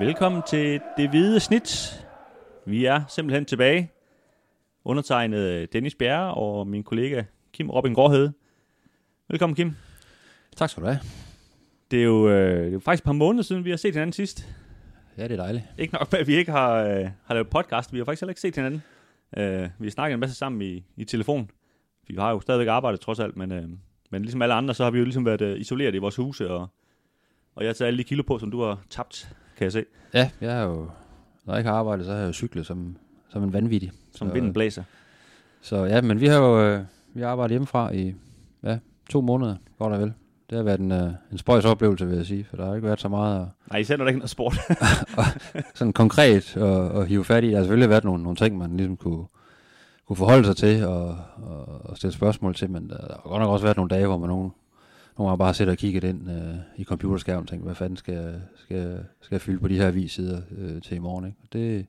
Velkommen til Det Hvide Snit. Vi er simpelthen tilbage. Undertegnet Dennis Bjerre og min kollega Kim Robin Gårdhede. Velkommen Kim. Tak skal du have. Det er jo, øh, det er jo faktisk et par måneder siden, vi har set hinanden sidst. Ja, det er dejligt. Ikke nok at vi ikke har, øh, har lavet podcast. Vi har faktisk heller ikke set hinanden. Øh, vi har snakket en masse sammen i, i telefon. Vi har jo stadigvæk arbejdet trods alt, men, øh, men ligesom alle andre, så har vi jo ligesom været øh, isoleret i vores huse, og, og jeg har taget alle de kilo på, som du har tabt, kan jeg se, Ja, jeg har jo, når jeg ikke har arbejdet, så har jeg jo cyklet som, som en vanvittig. som Så- vinden blæser. Så ja, men vi har jo øh, vi har arbejdet hjemmefra i ja, to måneder, godt og vel. Det har været en, øh, en spøjs oplevelse, vil jeg sige, for der har ikke været så meget at, Nej, især når der ikke er noget sport. sådan konkret at, at hive fat i. Der har selvfølgelig været nogle, nogle ting, man ligesom kunne, kunne forholde sig til og, og, og stille spørgsmål til, men der, har godt nok også været nogle dage, hvor man nogle, nogle har bare siddet og kigget ind øh, i computerskærmen og tænkt, hvad fanden skal, jeg- skal, jeg- skal jeg fylde på de her avissider øh, til i morgen. Ikke? Og Det,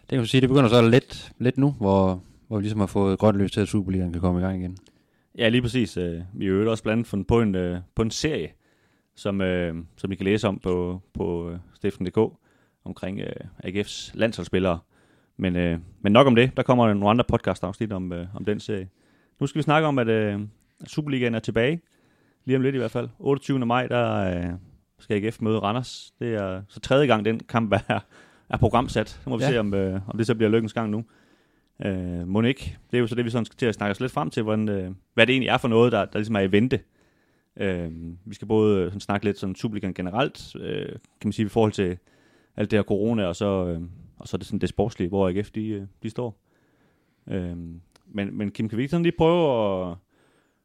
det kan man sige, det begynder så lidt, lidt nu, hvor, hvor vi ligesom har fået grønt lys til, at Superligaen kan komme i gang igen. Ja, lige præcis. Øh, Vi har jo også blandt andet fundet på en, øh, på en serie, som, øh, som I kan læse om på, på øh, stiften.dk omkring øh, AGF's landsholdsspillere. Men, øh, men nok om det. Der kommer nogle andre podcast-afsnit om, øh, om den serie. Nu skal vi snakke om, at øh, Superligaen er tilbage. Lige om lidt i hvert fald. 28. maj, der øh, skal AGF møde Randers. Det er så tredje gang, den kamp er, er programsat. Så må vi ja. Se, om, øh, om det så bliver lykkens gang nu. Øh, må ikke. Det er jo så det, vi sådan skal til at snakke os lidt frem til, hvordan, øh, hvad det egentlig er for noget, der, der ligesom er i vente. Øh, vi skal både øh, sådan snakke lidt sådan Superligaen generelt, øh, kan man sige, i forhold til alt det her corona, og så, øh, og så er det sådan det sportslige, hvor AGF de, øh, de står. Øh, men, men Kim, kan vi ikke sådan lige prøve at,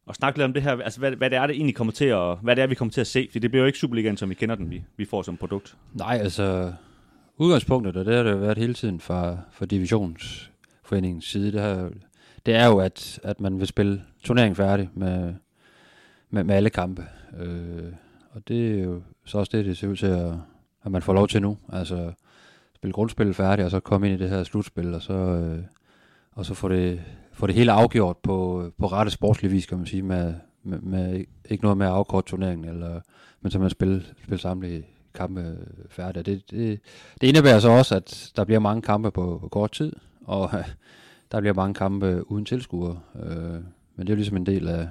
og snakke lidt om det her, altså hvad, hvad det er, det egentlig kommer til at, hvad det er, vi kommer til at se, for det bliver jo ikke Superligaen, som vi kender den, vi, vi får som produkt. Nej, altså udgangspunktet, og det har det jo været hele tiden fra, fra divisionsforeningens side, det, har, det er jo, at, at man vil spille turneringen færdig med, med, med alle kampe. Øh, og det er jo så også det, det ser ud til, at, at man får lov til nu. Altså spille grundspillet færdigt, og så komme ind i det her slutspil, og så, øh, og så få det, få det hele afgjort på, på rette sportslig vis, kan man sige, med, med, med ikke noget med at afkorte turneringen, eller, men så man spille, spille samtlige kampe færdige. Det, det, det indebærer så også, at der bliver mange kampe på, på kort tid, og der bliver mange kampe uden tilskuere. Øh, men det er jo ligesom en del af,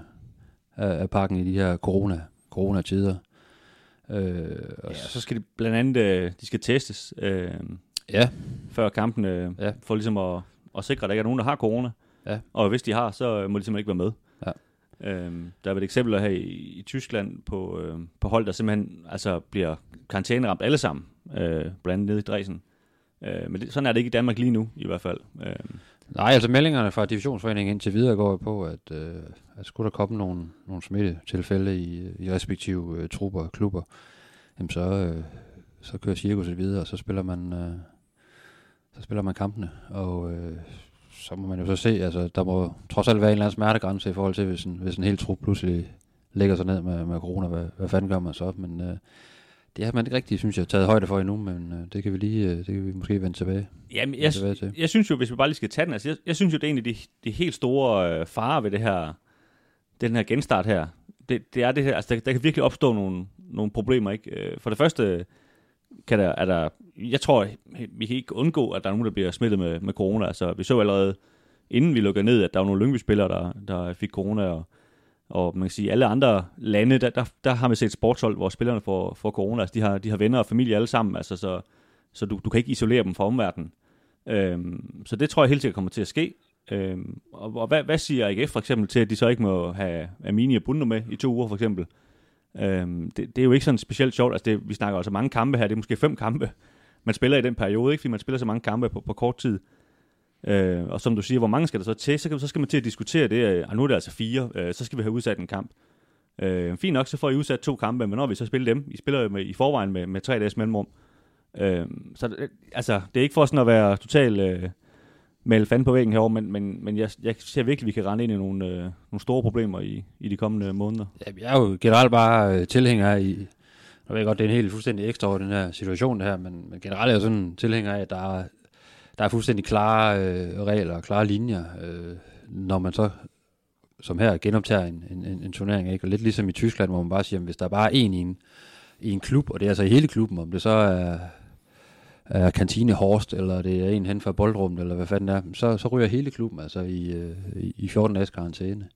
af, af pakken i de her corona, corona-tider. Øh, og Ja, så skal de blandt andet, øh, de skal testes øh, ja, før kampen, øh, Ja. for ligesom at, at sikre, at der ikke er nogen, der har corona. Ja. Og hvis de har, så må de simpelthen ikke være med. Ja. Øhm, der er et eksempel her i, i Tyskland på, øh, på hold, der simpelthen altså, bliver karantæneramt alle sammen, øh, blandt andet nede i Dresden. Øh, men det, sådan er det ikke i Danmark lige nu, i hvert fald. Øh, Nej, altså meldingerne fra divisionsforeningen indtil videre går på, at, øh, at skulle der komme nogle, nogle smittetilfælde i, i respektive øh, trupper og klubber, jamen så, øh, så kører cirkuset videre, og så spiller man, øh, så spiller man kampene. Og øh, så må man jo så se, altså der må trods alt være en eller anden smertegrænse i forhold til, hvis en, hvis en hel trup pludselig lægger sig ned med, med corona, hvad, hvad fanden gør man så? Men øh, det har man ikke rigtig, synes jeg, taget højde for endnu, men øh, det kan vi lige, øh, det kan vi måske vende tilbage, jamen, vende jeg, tilbage til. jeg synes jo, hvis vi bare lige skal tage den, altså jeg, jeg synes jo, det er egentlig de, de helt store øh, farer ved det her, den her genstart her. Det, det er det her, altså der, der kan virkelig opstå nogle, nogle problemer, ikke? Øh, For det første kan der, er der, jeg tror, vi kan ikke undgå, at der er nogen, der bliver smittet med, med corona. Altså, vi så allerede, inden vi lukkede ned, at der var nogle Lyngby-spillere, der, der fik corona, og, og man kan sige, alle andre lande, der, der, der har vi set sportshold, hvor spillerne får, får corona. Altså, de har, de har venner og familie alle sammen, altså, så, så du, du kan ikke isolere dem fra omverdenen. Øhm, så det tror jeg helt sikkert kommer til at ske. Øhm, og, og hvad, hvad siger AGF for eksempel til, at de så ikke må have Amini og Bundo med i to uger for eksempel? Øhm, det, det er jo ikke sådan specielt sjovt. Altså det, vi snakker altså mange kampe her. Det er måske fem kampe, man spiller i den periode, ikke? fordi man spiller så mange kampe på, på kort tid. Øh, og som du siger, hvor mange skal der så til? Så, kan, så skal man til at diskutere det. Øh, og nu er det altså fire. Øh, så skal vi have udsat en kamp. Øh, fint nok, så får I udsat to kampe, men når vi så spiller dem? I spiller jo med, i forvejen med, med tre dages mellemrum. Øh, så øh, altså, det er ikke for sådan at være totalt øh, male fanden på væggen herovre, men, men, men jeg, jeg ser virkelig, at vi kan rende ind i nogle, øh, nogle store problemer i, i de kommende måneder. Ja, jeg er jo generelt bare øh, tilhænger af, i, jeg ved godt, det er en helt fuldstændig ekstraordinær situation det her, men, men generelt er jeg sådan tilhænger af, at der er, der er fuldstændig klare øh, regler og klare linjer, øh, når man så som her genoptager en, en, en, en turnering. Ikke? Og lidt ligesom i Tyskland, hvor man bare siger, at hvis der er bare en i en, i en klub, og det er altså i hele klubben, om det så er er kantine Horst, eller det er en hen fra boldrummet, eller hvad fanden er, så, så ryger hele klubben altså i, øh, i 14 dages karantæne.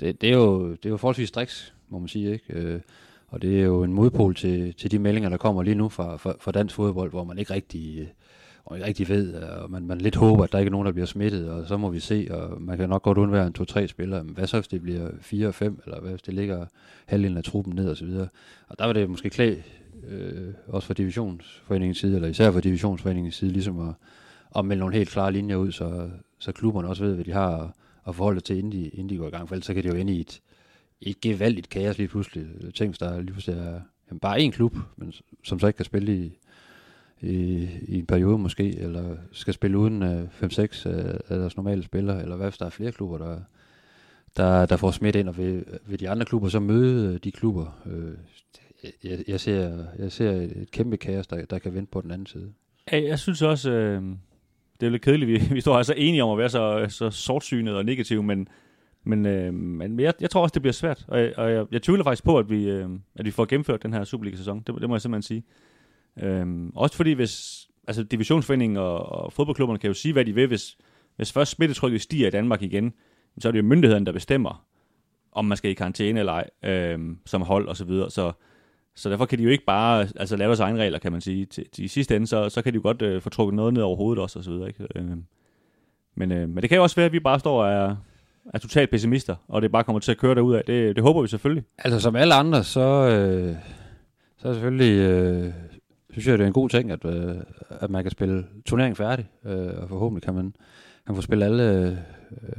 Det, det, er jo, det er jo forholdsvis striks, må man sige, ikke? Øh, og det er jo en modpol til, til de meldinger, der kommer lige nu fra, fra, fra dansk fodbold, hvor man ikke rigtig, øh, hvor man ikke rigtig ved, og man, man lidt håber, at der ikke er nogen, der bliver smittet, og så må vi se, og man kan nok godt undvære en to-tre spillere, men hvad så, hvis det bliver fire fem, eller hvad hvis det ligger halvdelen af truppen ned, og så videre. Og der var det måske klæde øh, også fra divisionsforeningens side, eller især fra divisionsforeningens side, ligesom at, at melde nogle helt klare linjer ud, så, så klubberne også ved, hvad de har at, forholde til, inden de, inden de går i gang, for ellers så kan det jo ende i et, et gevaldigt kaos lige pludselig. Tænk, hvis der lige pludselig er jamen, bare én klub, men, som så ikke kan spille i, i, i en periode måske, eller skal spille uden øh, 5-6 uh, øh, af deres normale spillere, eller hvad hvis der er flere klubber, der, der, der får smidt ind, og vil, vil de andre klubber så møde øh, de klubber? Uh, jeg, jeg, ser, jeg ser et kæmpe kaos, der, der kan vente på den anden side. Jeg, jeg synes også, øh, det er lidt kedeligt, vi, vi står altså enige om at være så, så sortsynet og negativ, men, men, øh, men jeg, jeg tror også, det bliver svært, og, jeg, og jeg, jeg tvivler faktisk på, at vi, øh, at vi får gennemført den her Superliga-sæson. Det, det må jeg simpelthen sige. Øh, også fordi, hvis altså divisionsforeningen og, og fodboldklubberne kan jo sige, hvad de vil, hvis, hvis først smittetrykket stiger i Danmark igen, så er det jo myndighederne, der bestemmer, om man skal i karantæne eller ej, øh, som hold og så videre. Så, så derfor kan de jo ikke bare altså, lave deres egne regler, kan man sige. Til, til i sidste ende, så, så kan de jo godt øh, få trukket noget ned over hovedet også og så videre. Ikke? Øh, men, øh, men det kan jo også være, at vi bare står og er, er totalt pessimister, og det bare kommer til at køre derud af. Det, det håber vi selvfølgelig. Altså som alle andre, så, øh, så er selvfølgelig, øh, synes jeg, det er en god ting, at, øh, at man kan spille turneringen færdig, øh, og forhåbentlig kan man, kan få spille alle, øh,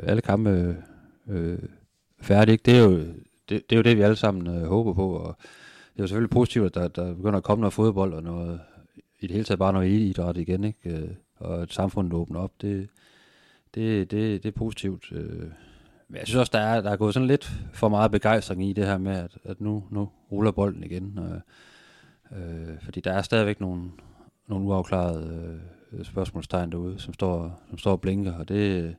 alle kampe øh, færdigt. Det er, jo, det, det er jo det, vi alle sammen øh, håber på, og det er jo selvfølgelig positivt, at der, der begynder at komme noget fodbold, og noget, i det hele taget bare noget idræt igen, ikke? Øh, og at samfundet åbner op, det, det, det, det er positivt. Øh. Men jeg synes også, der er, der er gået sådan lidt for meget begejstring i det her med, at, at nu, nu ruller bolden igen. Og, øh, fordi der er stadigvæk nogle, nogle uafklarede øh, spørgsmålstegn derude, som står, som står og blinker, og det,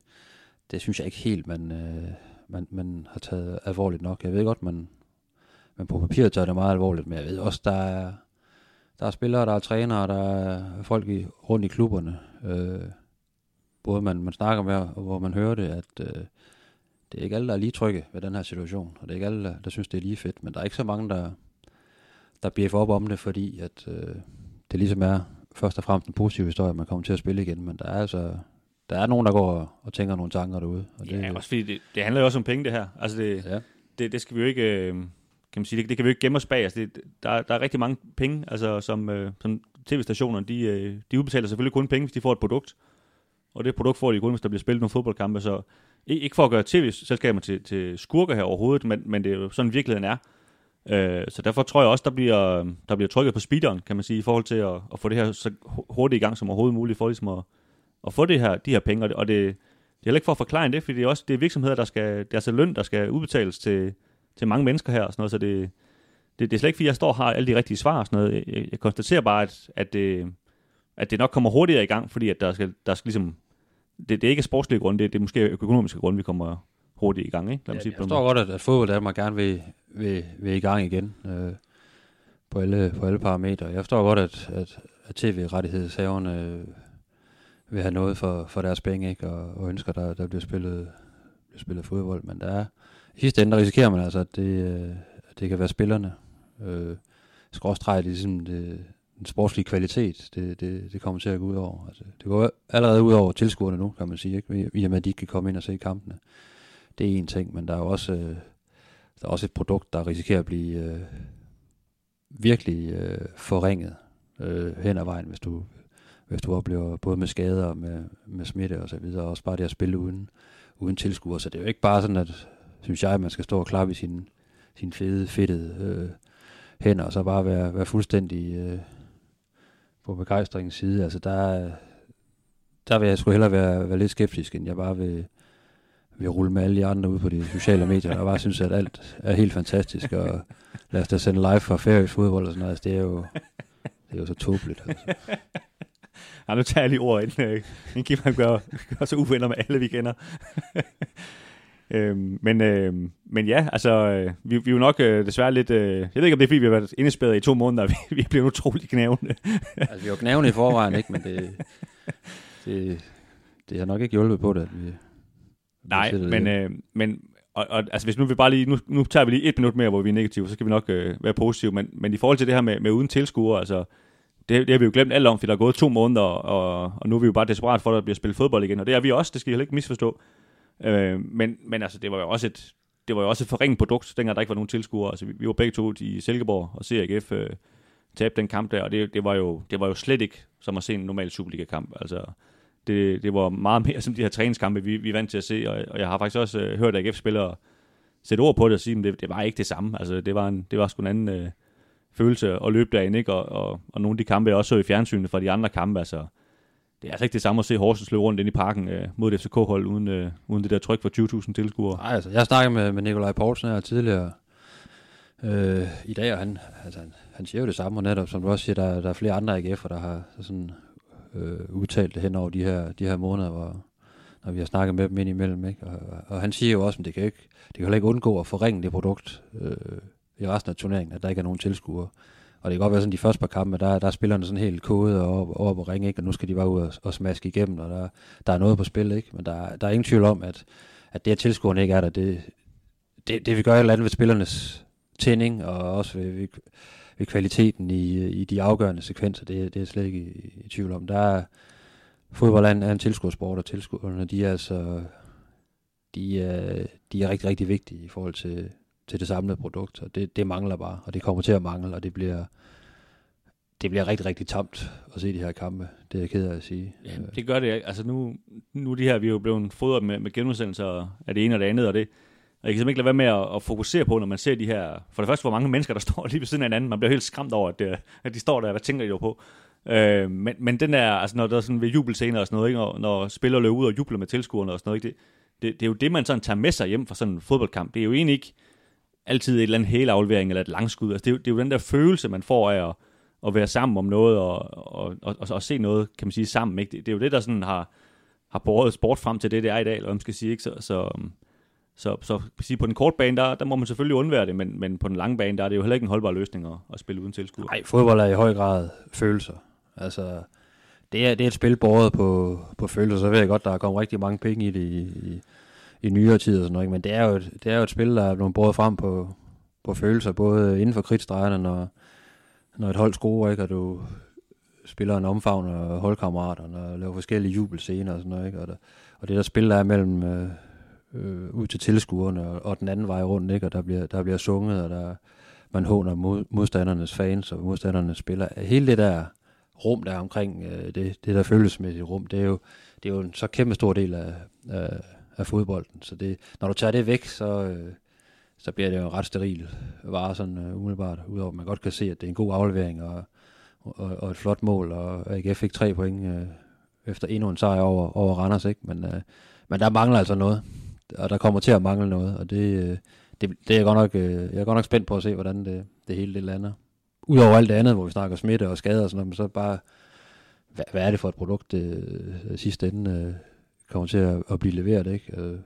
det synes jeg ikke helt, man, øh, man, man har taget alvorligt nok. Jeg ved godt, man, men på papiret tager det meget alvorligt, men jeg ved også, der er, der er spillere, der er trænere, der er folk i, rundt i klubberne, øh, både man, man snakker med, og hvor man hører det, at øh, det er ikke alle, der er lige trygge ved den her situation, og det er ikke alle, der, der synes, det er lige fedt, men der er ikke så mange, der, der bliver op om det, fordi at øh, det ligesom er først og fremmest en positiv historie, at man kommer til at spille igen, men der er altså der er nogen, der går og, tænker nogle tanker derude. Og det, ja, også fordi det, det handler jo også om penge, det her. Altså det, ja. det, det skal vi jo ikke... Øh, kan man sige, det, det kan vi jo ikke gemme os bag. Altså det, der, der er rigtig mange penge, altså som, øh, som tv-stationerne, de, øh, de udbetaler selvfølgelig kun penge, hvis de får et produkt. Og det produkt får de kun, hvis der bliver spillet nogle fodboldkampe. Så ikke for at gøre tv-selskaber til, til skurker her overhovedet, men, men det er jo sådan virkeligheden er. Øh, så derfor tror jeg også, der bliver, der bliver trykket på speederen, kan man sige, i forhold til at, at få det her så hurtigt i gang som overhovedet muligt, for ligesom at, at få det her, de her penge. Og det, og det, det er heller ikke for at forklare det, fordi det er også det er virksomheder, der skal, det er altså løn, der skal udbetales til, til mange mennesker her og sådan noget, så det, det, det er slet ikke, fordi jeg står og har alle de rigtige svar og sådan noget. Jeg, jeg konstaterer bare, at, at, det, at det nok kommer hurtigere i gang, fordi at der skal, der skal ligesom, det, det er ikke sportslige grunde, det, det er måske økonomiske grunde, vi kommer hurtigt i gang. Ikke? Lad mig ja, sige jeg forstår godt, at, at fodbold Danmark gerne vil, vil, vil i gang igen øh, på, alle, på alle parametre. Jeg forstår godt, at, at, at tv-rettighedshaverne øh, vil have noget for, for deres penge, ikke? Og, og ønsker, der, der bliver spillet, bliver spillet fodbold, men der er, sidste ende risikerer man altså, at det, øh, at det kan være spillerne. Øh, skråstreget ligesom det, den sportslige kvalitet, det, det, det kommer til at gå ud over. Altså, det går allerede ud over tilskuerne nu, kan man sige, ikke? i og med, at de ikke kan komme ind og se kampene. Det er en ting, men der er også, øh, der er også et produkt, der risikerer at blive øh, virkelig øh, forringet øh, hen ad vejen, hvis du, hvis du oplever både med skader og med, med smitte og så videre, og også bare det at spille uden, uden tilskuer. Så det er jo ikke bare sådan, at synes jeg, at man skal stå og klappe i sin, sin fede, fedtede øh, hænder, og så bare være, være fuldstændig øh, på begejstringens side. Altså der, der vil jeg sgu hellere være, være lidt skeptisk, end jeg bare vil, vil rulle med alle de andre ud på de sociale medier, og bare synes, at alt er helt fantastisk, og lad os da sende live fra færøsk fodbold og sådan noget. Altså, det er jo, det er jo så tåbeligt. Altså. Ja, nu tager jeg lige ord ind. Øh, en gør, gør så uvenner med alle, vi kender øhm, men, øh, men ja, altså, øh, vi, vi er jo nok øh, desværre lidt... Øh, jeg ved ikke, om det er, fordi vi har været indespærret i to måneder, vi, vi bliver utrolig knævende. altså, vi var knævende i forvejen, ikke? Men det, det, det har nok ikke hjulpet på det, at vi... Nej, men, øh, men og, og, altså hvis nu vi bare lige, nu, nu tager vi lige et minut mere, hvor vi er negative, så skal vi nok øh, være positive, men, men i forhold til det her med, med uden tilskuere, altså, det, det har vi jo glemt alt om, for der er gået to måneder, og, og nu er vi jo bare desperat for, at der bliver spillet fodbold igen, og det er vi også, det skal I heller ikke misforstå. Øh, men, men altså, det var jo også et, det var jo også et forringet produkt, dengang der ikke var nogen tilskuere. Altså, vi, vi var begge to i Silkeborg og CRGF øh, tabte den kamp der, og det, det, var jo, det var jo slet ikke som at se en normal Superliga-kamp. Altså, det, det var meget mere som de her træningskampe, vi, vi vant til at se, og, og jeg har faktisk også øh, hørt AGF-spillere sætte ord på det og sige, at det, det var ikke det samme. Altså, det var, en, det var sgu en anden øh, følelse at løbe derinde, ikke? Og, og, og nogle af de kampe, jeg også så i fjernsynet fra de andre kampe, altså, det er altså ikke det samme at se Horsens løbe rundt ind i parken øh, mod et FCK-hold uden, øh, uden det der tryk for 20.000 tilskuere. Nej, altså, jeg snakkede med, med Nikolaj Poulsen her tidligere øh, i dag, og han, altså, han, han siger jo det samme, og netop, som du også siger, der, der er flere andre AGF'er, der har sådan, øh, udtalt det hen over de her, de her måneder, hvor, når vi har snakket med dem ind imellem. Ikke? Og, og han siger jo også, at det kan ikke, det kan heller ikke undgå at forringe det produkt øh, i resten af turneringen, at der ikke er nogen tilskuere. Og det kan godt være sådan, de første par kampe, der, der er spillerne sådan helt kode og op, op og ringe, ikke? og nu skal de bare ud og, og smaske igennem, og der, der er noget på spil. Ikke? Men der, der er ingen tvivl om, at, at det, at tilskuerne ikke er der, det, det, det vi gør et eller andet ved spillernes tænding, og også ved, ved, ved kvaliteten i, i de afgørende sekvenser, det, det er slet ikke i, i tvivl om. Der er, fodbold er en, er en tilskuersport, og tilskuerne, de er altså, de er, de er rigtig, rigtig vigtige i forhold til, til det samlede produkt, og det, det mangler bare, og det kommer til at mangle, og det bliver, det bliver rigtig, rigtig tamt at se de her kampe. Det er jeg ked af at sige. Ja, det gør det. Altså nu, nu de her, vi er jo blevet fodret med, med genudsendelser af det ene og det andet, og det, og jeg kan simpelthen ikke lade være med at, at fokusere på, når man ser de her... For det første, hvor mange mennesker, der står lige ved siden af hinanden. Man bliver helt skræmt over, at, det, at de står der. Hvad tænker de jo på? Øh, men, men den der, altså når der er sådan ved jubelscener og sådan noget, ikke? Og, når spillere løber ud og jubler med tilskuerne og sådan noget, ikke? Det, det, det, er jo det, man sådan tager med sig hjem fra sådan en fodboldkamp. Det er jo egentlig ikke altid et eller andet hele aflevering eller et langskud. Altså, det, er jo, det er jo den der følelse, man får af at, at være sammen om noget og, og, og, og, og se noget, kan man sige, sammen. Ikke? Det, det er jo det, der sådan har, har båret sport frem til det, det er i dag, eller hvad man skal sige. Ikke? Så, så, øhm, så, så så på den korte bane, der, der må man selvfølgelig undvære det, men, men på den lange bane, der er det jo heller ikke en holdbar løsning at, at spille uden tilskuer. Nej, fodbold er i høj grad følelser. Altså, det er, det er et spil båret på, på følelser, så ved jeg godt, der er kommet rigtig mange penge i det i, i, i nyere tid og sådan noget, men det er jo et, det er jo et spil, der er blevet båret frem på, på følelser, både inden for kridtstregerne, når, når et hold scorer, ikke, og du spiller en omfavner og holdkammeraterne og laver forskellige jubelscener og sådan noget, ikke, og, der, og det der spil, der er mellem øh, øh, ud til tilskuerne og, og den anden vej rundt, ikke, og der bliver, der bliver sunget, og der, man håner mod, modstandernes fans og modstandernes spillere. Hele det der rum, der er omkring øh, det, det der følelsesmæssige rum, det er jo, det er jo en så kæmpe stor del af, af, af fodbolden. Så det, når du tager det væk, så, øh, så bliver det jo ret steril vare sådan øh, umiddelbart, udover at man godt kan se, at det er en god aflevering og, og, og et flot mål, og AGF fik tre point øh, efter endnu en sejr over, over Randers, ikke? Men, øh, men der mangler altså noget, og der kommer til at mangle noget, og det, øh, det, det er jeg godt nok, øh, jeg er godt nok spændt på at se, hvordan det, det hele det lander udover alt det andet, hvor vi snakker smitte og skader og sådan noget, så bare, hvad, hvad er det for et produkt, øh, sidste ende øh, kommer til at, at blive leveret, ikke? Øh,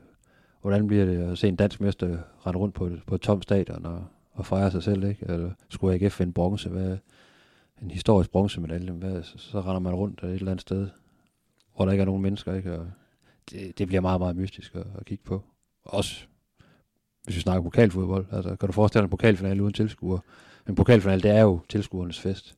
hvordan bliver det at se en dansk mester rende rundt på et, på et tomt stadion og, og fejre sig selv, ikke? Eller skulle AGF finde bronze, hvad, en historisk bronzemedalje, hvad, så, så render man rundt et eller andet sted, hvor der ikke er nogen mennesker, ikke? Og det, det bliver meget, meget mystisk at, at kigge på. Også hvis vi snakker pokalfodbold. Altså, kan du forestille dig en pokalfinale uden tilskuere? En pokalfinale, det er jo tilskuernes fest.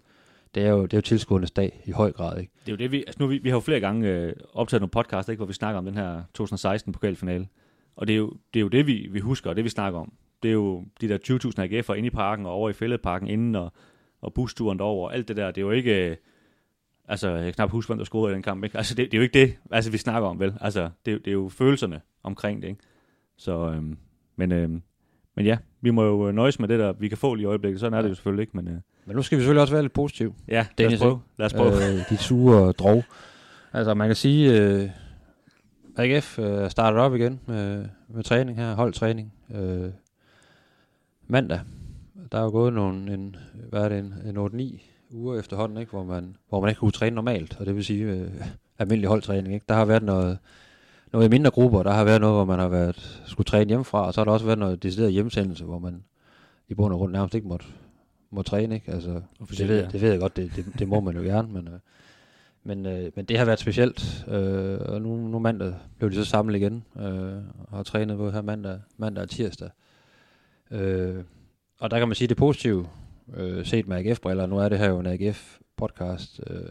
Det er jo, det er jo tilskuernes dag i høj grad, ikke? Det er jo det, vi, altså nu, vi, vi har jo flere gange øh, optaget nogle podcast, ikke, hvor vi snakker om den her 2016 pokalfinale. Og det er jo det, er jo det vi, vi husker, og det vi snakker om. Det er jo de der 20.000 AGF'er inde i parken og over i fældeparken inden, og, og busturen derover alt det der. Det er jo ikke... Øh, altså, jeg kan knap huske, hvem der scorede i den kamp, ikke? Altså, det, det, er jo ikke det, altså, vi snakker om, vel? Altså, det, det er jo følelserne omkring det, ikke? Så, øhm, men, øhm, men ja, vi må jo øh, nøjes med det der, vi kan få lige i øjeblikket. Sådan er det jo selvfølgelig ikke, men... Øh. Men nu skal vi selvfølgelig også være lidt positive. Ja, lad os prøve. Lad os prøve. Øh, de sure drog. Altså, man kan sige, øh, AGF øh, starter op igen med, med træning her, holdtræning. Øh, mandag, der er jo gået nogle, en, hvad er det, en, en 8-9 uger efterhånden, ikke? Hvor, man, hvor man ikke kunne træne normalt, og det vil sige øh, almindelig holdtræning. Ikke? Der har været noget, noget i mindre grupper, der har været noget, hvor man har været, skulle træne hjemmefra, og så har der også været noget decideret hjemsendelse, hvor man i bund og grund nærmest ikke måtte, må træne, ikke? Altså, det, ved, det ved jeg godt, det, det, det må man jo gerne, men, øh, men, øh, men det har været specielt, øh, og nu, nu mandag blev de så samlet igen, øh, og har trænet på her mandag, mandag og tirsdag. Øh, og der kan man sige, det positive, øh, set med AGF-briller, nu er det her jo en AGF-podcast, øh,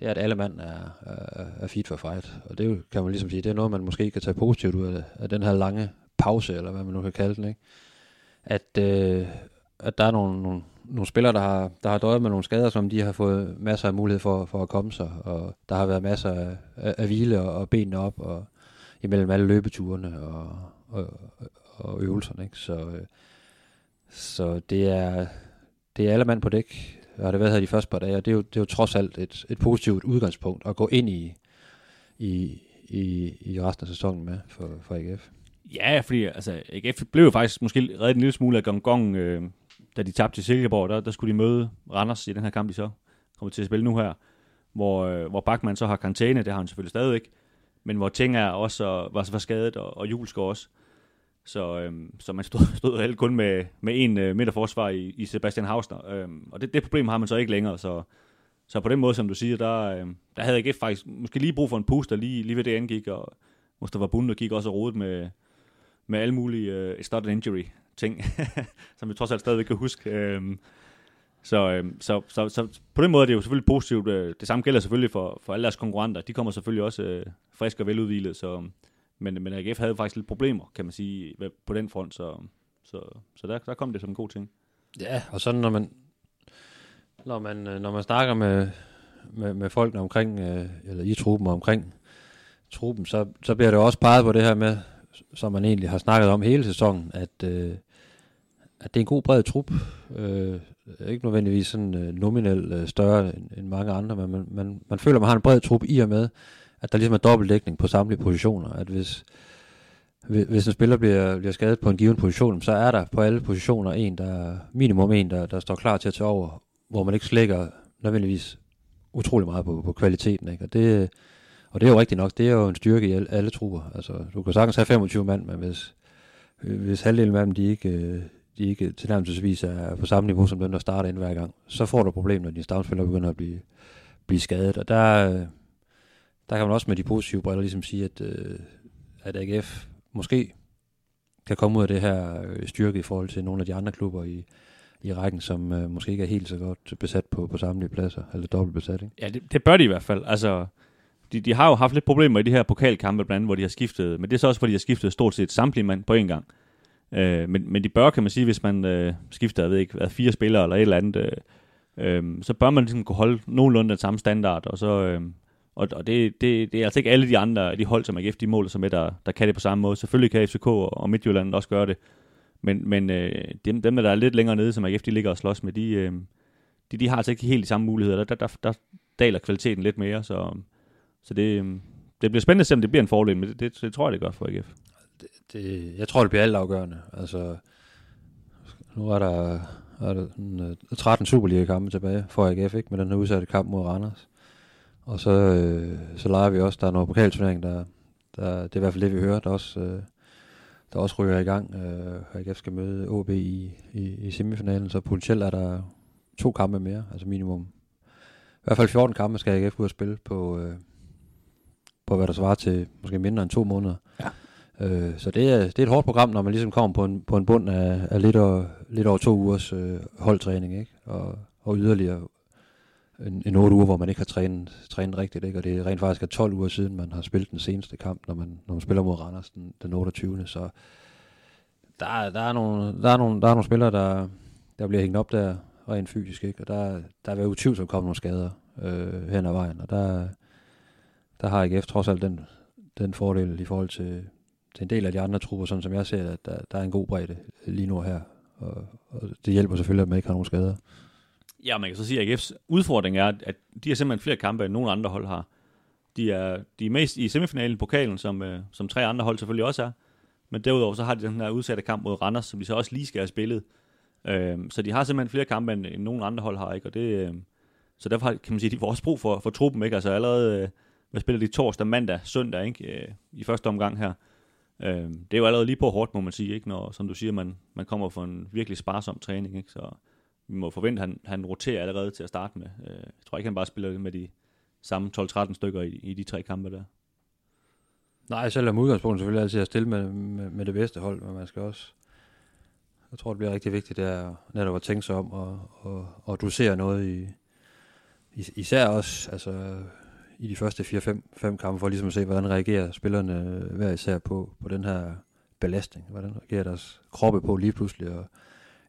det er, at alle mand er, er, er fit for fight. Og det kan man ligesom sige, det er noget, man måske kan tage positivt ud af, af den her lange pause, eller hvad man nu kan kalde den, ikke? At, øh, at der er nogle, nogle, nogle spillere, der har, der har døjet med nogle skader, som de har fået masser af mulighed for, for at komme sig, og der har været masser af, af, af hvile og, og benene op, og imellem alle løbeturene og, og, og øvelserne, ikke? Så, øh, så det er, det er alle mand på dæk, har det været her de første par dage, og det er jo, det er jo trods alt et, et positivt udgangspunkt at gå ind i, i, i, i resten af sæsonen med for, for AGF. Ja, fordi altså, AGF blev jo faktisk måske reddet en lille smule af Gongong øh, da de tabte til Silkeborg. Der, der skulle de møde Randers i den her kamp, de så kommer til at spille nu her, hvor, øh, hvor Bachmann så har karantæne, det har han selvfølgelig stadigvæk, men hvor Ting er også var, var skadet, og, og Julesgaard også. Så, øhm, så man stod, stod helt kun med, med en øh, midterforsvar i, i Sebastian Hausner. Øhm, og det, det problem har man så ikke længere. Så, så på den måde, som du siger, der, øhm, der havde jeg faktisk måske lige brug for en puster lige, lige ved det angik. Og Mustafa Bunde gik også og rodet med, med alle mulige øh, start injury ting, som vi trods alt stadigvæk kan huske. Øhm, så, øhm, så, så, så, på den måde er det jo selvfølgelig positivt. Øh, det samme gælder selvfølgelig for, for alle deres konkurrenter. De kommer selvfølgelig også øh, friske og veludvilet, så men, men AGF havde faktisk lidt problemer, kan man sige, på den front, så, så, så der, der kom det som en god ting. Ja, og sådan når man, når man, øh, når man snakker med, med, med folkene omkring, øh, eller i truppen og omkring truppen, så, så bliver det også peget på det her med, som man egentlig har snakket om hele sæsonen, at, øh, at det er en god bred trup. Øh, ikke nødvendigvis sådan øh, nominelt øh, større end, end mange andre, men man, man, man føler, at man har en bred trup i og med, at der ligesom er dobbeltdækning på samtlige positioner. At hvis, hvis en spiller bliver, bliver skadet på en given position, så er der på alle positioner en, der minimum en, der, der står klar til at tage over, hvor man ikke slækker nødvendigvis utrolig meget på, på kvaliteten. Ikke? Og, det, og det er jo rigtigt nok, det er jo en styrke i alle, alle trupper. Altså, du kan sagtens have 25 mand, men hvis, hvis halvdelen af dem de ikke, øh, de ikke tilnærmelsesvis er på samme niveau som dem, der starter ind hver gang, så får du problemer, når dine stavnspillere begynder at blive, blive skadet. Og der, der kan man også med de positive briller ligesom sige, at, øh, at AGF måske kan komme ud af det her øh, styrke i forhold til nogle af de andre klubber i, i rækken, som øh, måske ikke er helt så godt besat på, på samtlige pladser, eller dobbelt besat. Ikke? Ja, det, det bør de i hvert fald. Altså, de, de har jo haft lidt problemer i de her pokalkampe blandt andet, hvor de har skiftet, men det er så også, fordi de har skiftet stort set samtlige mand på en gang. Øh, men, men de bør, kan man sige, hvis man øh, skifter, jeg ved ikke, fire spillere eller et eller andet, øh, øh, så bør man ligesom kunne holde nogenlunde den samme standard, og så, øh, og, og det, det, det er altså ikke alle de andre de hold, som AGF de måler sig med, der, der kan det på samme måde. Selvfølgelig kan FCK og Midtjylland også gøre det. Men, men øh, dem, dem, der er lidt længere nede, som AGF de ligger og slås med, de, øh, de, de har altså ikke helt de samme muligheder. Der, der, der, der daler kvaliteten lidt mere, så, så det, øh, det bliver spændende at se, om det bliver en fordel, men det, det, det tror jeg, det gør for AGF. Det, det, jeg tror, det bliver alt afgørende. Altså, nu er der, er der 13 øh, Superliga-kampe tilbage for AGF, ikke? med den her udsatte kamp mod Randers. Og så, øh, så leger vi også, der er noget pokalturnering, der, der, det er i hvert fald det, vi hører, der også, øh, der også ryger i gang. Øh, AGF skal møde OB i, i, i semifinalen, så potentielt er der to kampe mere, altså minimum. I hvert fald 14 kampe skal AGF ud og spille på, øh, på hvad der svarer til måske mindre end to måneder. Ja. Øh, så det er, det er et hårdt program, når man ligesom kommer på en, på en bund af, af lidt, over, lidt over to ugers øh, holdtræning, ikke? Og, og yderligere en, en 8 uger, hvor man ikke har trænet, trænet rigtigt, ikke? og det er rent faktisk er 12 uger siden, man har spillet den seneste kamp, når man, når man spiller mod Randers den, den 28. Så der, der, er nogle, der, er nogle, der er nogle spillere, der, der bliver hængt op der rent fysisk, ikke? og der, der vil utvivlsomt komme nogle skader øh, hen ad vejen, og der, der har AGF trods alt den, den fordel i forhold til, til en del af de andre trupper, sådan som jeg ser, at der, der er en god bredde lige nu her, og, og det hjælper selvfølgelig, at man ikke har nogen skader. Ja, man kan så sige, at AGF's udfordring er, at de har simpelthen flere kampe, end nogen andre hold har. De er, de er mest i semifinalen, pokalen, som, øh, som tre andre hold selvfølgelig også er. Men derudover så har de den her udsatte kamp mod Randers, som de så også lige skal have spillet. Øh, så de har simpelthen flere kampe, end, end nogen andre hold har. Ikke? Og det, øh, så derfor har, kan man sige, at de får også brug for, for truppen. Ikke? Altså allerede øh, hvad spiller de torsdag, mandag, søndag, ikke? Øh, I første omgang her. Øh, det er jo allerede lige på hårdt, må man sige, ikke? Når, som du siger, man, man kommer for en virkelig sparsom træning, ikke? Så vi må forvente, at han, han roterer allerede til at starte med. Øh, jeg tror ikke, han bare spiller med de samme 12-13 stykker i, i de tre kampe der. Nej, selvom udgangspunktet selvfølgelig altid at stille med, med, med det bedste hold, men man skal også... Jeg tror, det bliver rigtig vigtigt, det er netop at tænke sig om, og, og, og du ser noget i, især også, altså i de første 4-5 kampe, for ligesom at se, hvordan reagerer spillerne øh, hver især på, på den her belastning. Hvordan reagerer deres kroppe på lige pludselig, og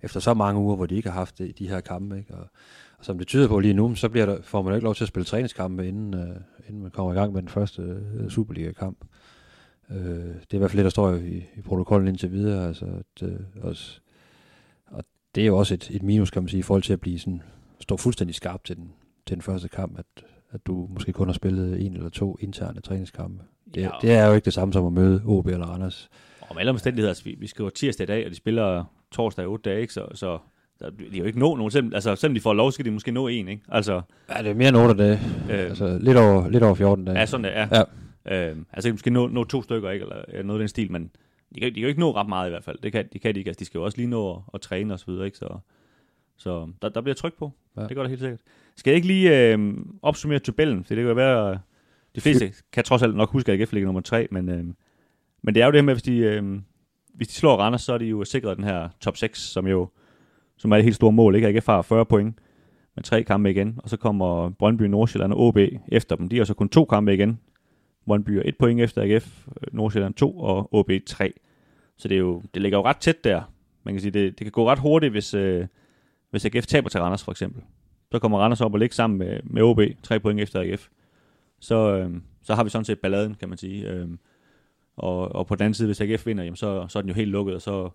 efter så mange uger, hvor de ikke har haft det, de her kampe. Ikke? Og, og som det tyder på lige nu, så bliver der, får man jo ikke lov til at spille træningskampe, inden, uh, inden man kommer i gang med den første uh, Superliga-kamp. Uh, det er i hvert fald det, der står i, i protokollen indtil videre. Altså, at, uh, også, og det er jo også et, et minus, kan man sige, i forhold til at blive sådan, stå fuldstændig skarp til den, til den første kamp, at, at du måske kun har spillet en eller to interne træningskampe. Det, ja. det er jo ikke det samme som at møde OB eller Randers. Om alle omstændigheder, altså, vi, vi skriver tirsdag i dag, og de spiller torsdag i otte dage, ikke? så, så de har jo ikke nå nogen. Selv, altså, selvom de får lov, skal de måske nå en. Ikke? Altså, ja, det er mere end 8 dage. Øh, altså, lidt over, lidt over 14 dage. Ja, sådan det er. Ja. Øh, altså, de måske nå, nå to stykker, ikke? eller noget af den stil, men de kan, de kan jo ikke nå ret meget i hvert fald. Det kan, de kan de ikke. Altså, de skal jo også lige nå at, at træne og så videre. Ikke? Så, så der, der bliver tryk på. Ja. Det gør der helt sikkert. Skal jeg ikke lige øh, opsummere tabellen? For det kan jo være, de fleste kan trods alt nok huske, at AGF ligger nummer 3, men, øh, men det er jo det her med, hvis de, øh, hvis de slår Randers, så er de jo sikret den her top 6, som jo som er det helt store mål. Ikke? AGF har 40 point med tre kampe igen, og så kommer Brøndby, Nordsjælland og OB efter dem. De har så kun to kampe igen. Brøndby er et point efter AGF, Nordsjælland 2 og OB 3. Så det, er jo, det ligger jo ret tæt der. Man kan sige, det, det kan gå ret hurtigt, hvis, øh, hvis AGF taber til Randers for eksempel. Så kommer Randers op og ligger sammen med, med OB, tre point efter AGF. Så, øh, så har vi sådan set balladen, kan man sige. Øh, og, og på den anden side, hvis AGF vinder, jamen, så, så er den jo helt lukket, og så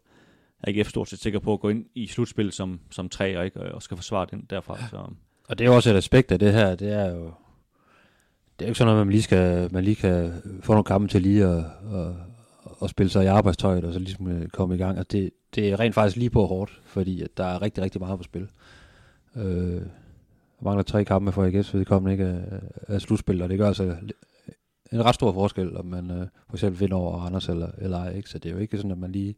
er AGF stort set sikker på at gå ind i slutspil som, som tre, og, ikke, og skal forsvare den derfra. Så. Og det er jo også et aspekt af det her, det er jo, det er jo ikke sådan noget, man lige, skal, man lige kan få nogle kampe til lige at, at, at spille sig i arbejdstøjet, og så ligesom øh, komme i gang. Altså det, det er rent faktisk lige på hårdt, fordi at der er rigtig, rigtig meget på spil. Øh, mangler tre kampe for AGF's vedkommende ikke øh, er, er slutspil, og det gør altså en ret stor forskel, om man øh, for eksempel vinder over Anders eller, eller ej. Ikke? Så det er jo ikke sådan, at man lige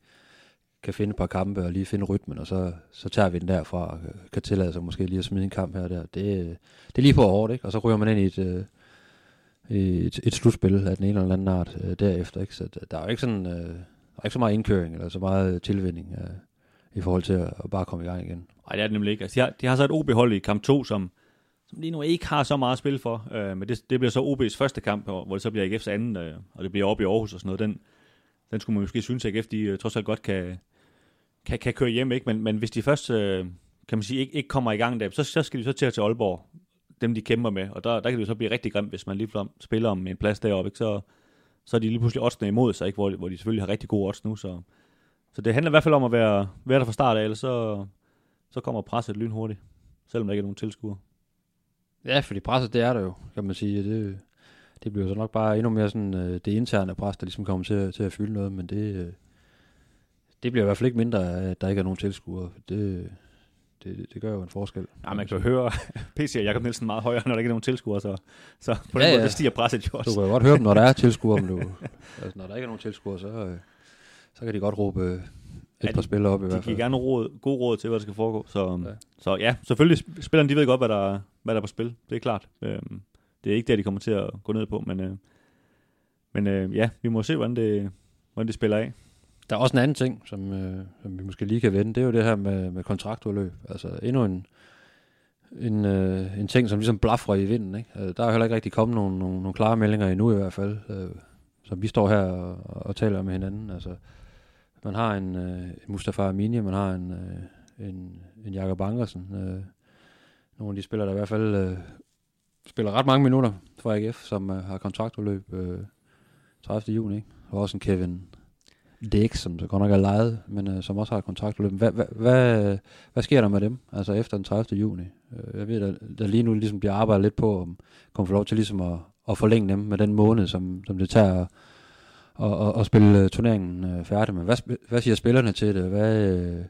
kan finde et par kampe og lige finde rytmen, og så, så tager vi den derfra og kan tillade sig måske lige at smide en kamp her og der. Det, øh, det er lige på hårdt, ikke? Og så ryger man ind i et, øh, et, et slutspil af den ene eller anden art øh, derefter, ikke? Så der er jo ikke sådan, øh, der er ikke så meget indkøring eller så meget tilvinding øh, i forhold til at, at bare komme i gang igen. Nej, det er det nemlig ikke. Altså, de, har, de har så et OB-hold i kamp 2, som, som lige nu ikke har så meget spil for. Øh, men det, det bliver så OB's første kamp, hvor det så bliver AGF's anden, øh, og det bliver op i Aarhus og sådan noget. Den, den skulle man måske synes, at AGF de, øh, trods alt godt kan, kan, kan køre hjem, ikke? Men, men hvis de først, øh, kan man sige, ikke, ikke kommer i gang der, så, så skal de så til at til Aalborg, dem de kæmper med, og der, der kan det jo så blive rigtig grimt, hvis man lige spiller om en plads deroppe, ikke? Så, så er de lige pludselig oddsene imod sig, ikke? Hvor, hvor de selvfølgelig har rigtig gode odds nu, så, så det handler i hvert fald om at være, være der fra start af, ellers så, så kommer presset lynhurtigt, selvom der ikke er nogen tilskuere. Ja, fordi presset, det er der jo, kan man sige. Det, det bliver så nok bare endnu mere sådan øh, det interne pres, der ligesom kommer til, til at fylde noget, men det, øh, det bliver i hvert fald ikke mindre, at der ikke er nogen tilskuere. Det, det, det gør jo en forskel. Ja, man kan jo høre PC og Jacob Nielsen meget højere, når der ikke er nogen tilskuere, så, så på den ja, måde, ja. stiger presset jo også. Du kan jo godt høre dem, når der er tilskuere, men du, altså, når der ikke er nogen tilskuere, så, øh, så kan de godt råbe et par spillere op i hvert fald. De giver gerne råd, god råd til, hvad der skal foregå. Så ja, så ja selvfølgelig, spillerne de ved godt, hvad der, hvad der er på spil. Det er klart. Øhm, det er ikke det, de kommer til at gå ned på, men, øh, men øh, ja, vi må se, hvordan det, hvordan det spiller af. Der er også en anden ting, som, øh, som vi måske lige kan vende, det er jo det her med, med kontraktudløb. Altså endnu en, en, øh, en ting, som ligesom blaffer i vinden. Ikke? Altså, der er heller ikke rigtig kommet nogle, nogle, nogle klare meldinger endnu i hvert fald, øh, som vi står her og, og taler med hinanden. Altså, man har en øh, Mustafa Amini, man har en, øh, en, en Jakob Ankersen. Øh, nogle af de spillere, der i hvert fald øh, spiller ret mange minutter for AGF, som øh, har kontraktudløb øh, 30. juni. Ikke? Og også en Kevin Dæk, som så godt nok er lejet, men øh, som også har kontraktudløb. Hvad, hvad, hvad, hvad sker der med dem, altså efter den 30. juni? Øh, jeg ved, der, der lige nu ligesom bliver arbejdet lidt på, om kommer få lov til ligesom at, at forlænge dem med den måned, som, som det tager og, og, og spille øh, turneringen øh, færdig med. Hvad, hvad siger spillerne til det? Hvad, øh,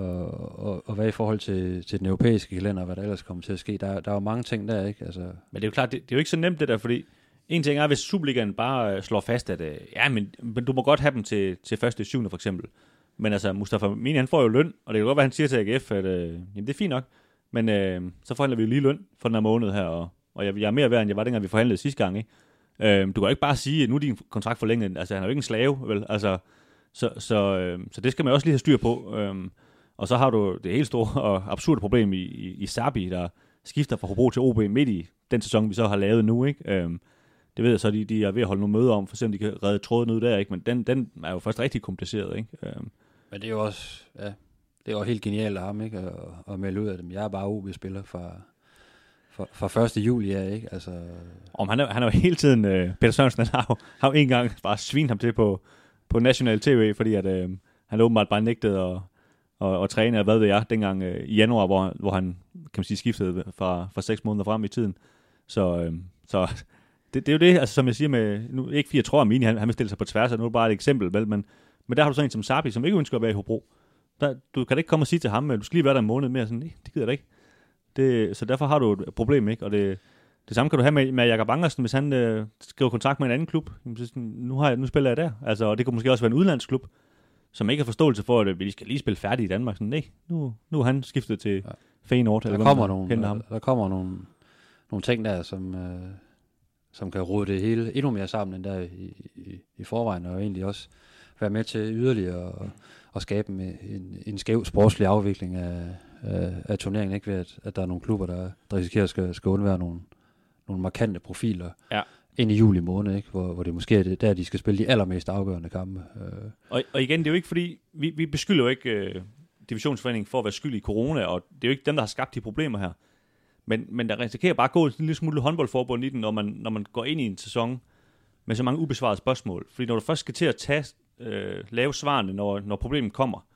og, og, og hvad i forhold til, til den europæiske kalender, hvad der ellers kommer til at ske. Der, der er jo mange ting der, ikke? Altså, Men det er jo klart, det, det er jo ikke så nemt det der, fordi en ting er, hvis Superligaen bare øh, slår fast, at øh, ja, men, men du må godt have dem til, til første syvende for eksempel. Men altså, Mustafa Mini, han får jo løn, og det kan godt være, han siger til AGF, at øh, jamen, det er fint nok, men øh, så forhandler vi jo lige løn for den her måned her, og, og jeg, jeg er mere værd, end jeg var dengang, vi forhandlede sidste gang, ikke? Øh, du kan jo ikke bare sige, at nu er din kontrakt forlænget, altså han er jo ikke en slave, vel? Altså, så, så, øh, så det skal man også lige have styr på. Øh, og så har du det helt store og absurde problem i, i, i Sabi, der skifter fra Hobro til OB midt i den sæson, vi så har lavet nu, ikke? Øh, det ved jeg så, de, de er ved at holde nogle møder om, for eksempel de kan redde tråden ud der, ikke? Men den, den er jo først rigtig kompliceret, ikke? Øh, men det er jo også, ja, det er jo helt genialt af ham, ikke? At, at melde ud af dem. Jeg er bare OB-spiller fra, fra, fra 1. juli ja, ikke? Altså... Om han, er, han er jo hele tiden, øh, Peter Sørensen, han har jo, har jo en gang bare svin ham til på, på national tv, fordi at, øh, han åbenbart bare nægtede at, at, at træne, og hvad ved jeg, dengang øh, i januar, hvor, hvor han, kan man sige, skiftede fra, fra seks måneder frem i tiden. Så, øh, så det, det, er jo det, altså, som jeg siger med, nu, ikke fordi jeg tror, at Mini, han, han vil stille sig på tværs, og nu er det bare et eksempel, vel, men, men der har du sådan en som Sabi, som ikke ønsker at være i Hobro. Der, du kan da ikke komme og sige til ham, at du skal lige være der en måned mere, sådan, nej, det gider jeg da ikke. Det, så derfor har du et problem, ikke? Og det, det samme kan du have med, med Jakob Angersen, hvis han øh, skriver kontrakt med en anden klub. Så sådan, nu, har jeg, nu spiller jeg der. Altså, og det kunne måske også være en udlandsklub, som ikke har forståelse for, at vi skal lige spille færdigt i Danmark. Sådan, nej, nu, nu er han skiftet til ja. Feyenoord. Der, kommer nogle, der, ham. der kommer nogle, nogle ting der, som, øh, som kan rode det hele endnu mere sammen, end der i, i, i forvejen, og egentlig også være med til yderligere at, at skabe en, en, en skæv sportslig afvikling af, af, af turneringen, ikke ved at, at der er nogle klubber, der, der risikerer at skal, skal undvære nogle, nogle markante profiler ja. ind i juli måned, ikke? Hvor, hvor det måske er det, der, de skal spille de allermest afgørende kampe. Øh. Og, og igen, det er jo ikke fordi, vi, vi beskylder jo ikke øh, divisionsforeningen for at være skyld i corona, og det er jo ikke dem, der har skabt de problemer her. Men, men der risikerer bare at gå en lille smule håndboldforbund i den, når man, når man går ind i en sæson med så mange ubesvarede spørgsmål. Fordi når du først skal til at tage, øh, lave svarene, når, når problemet kommer,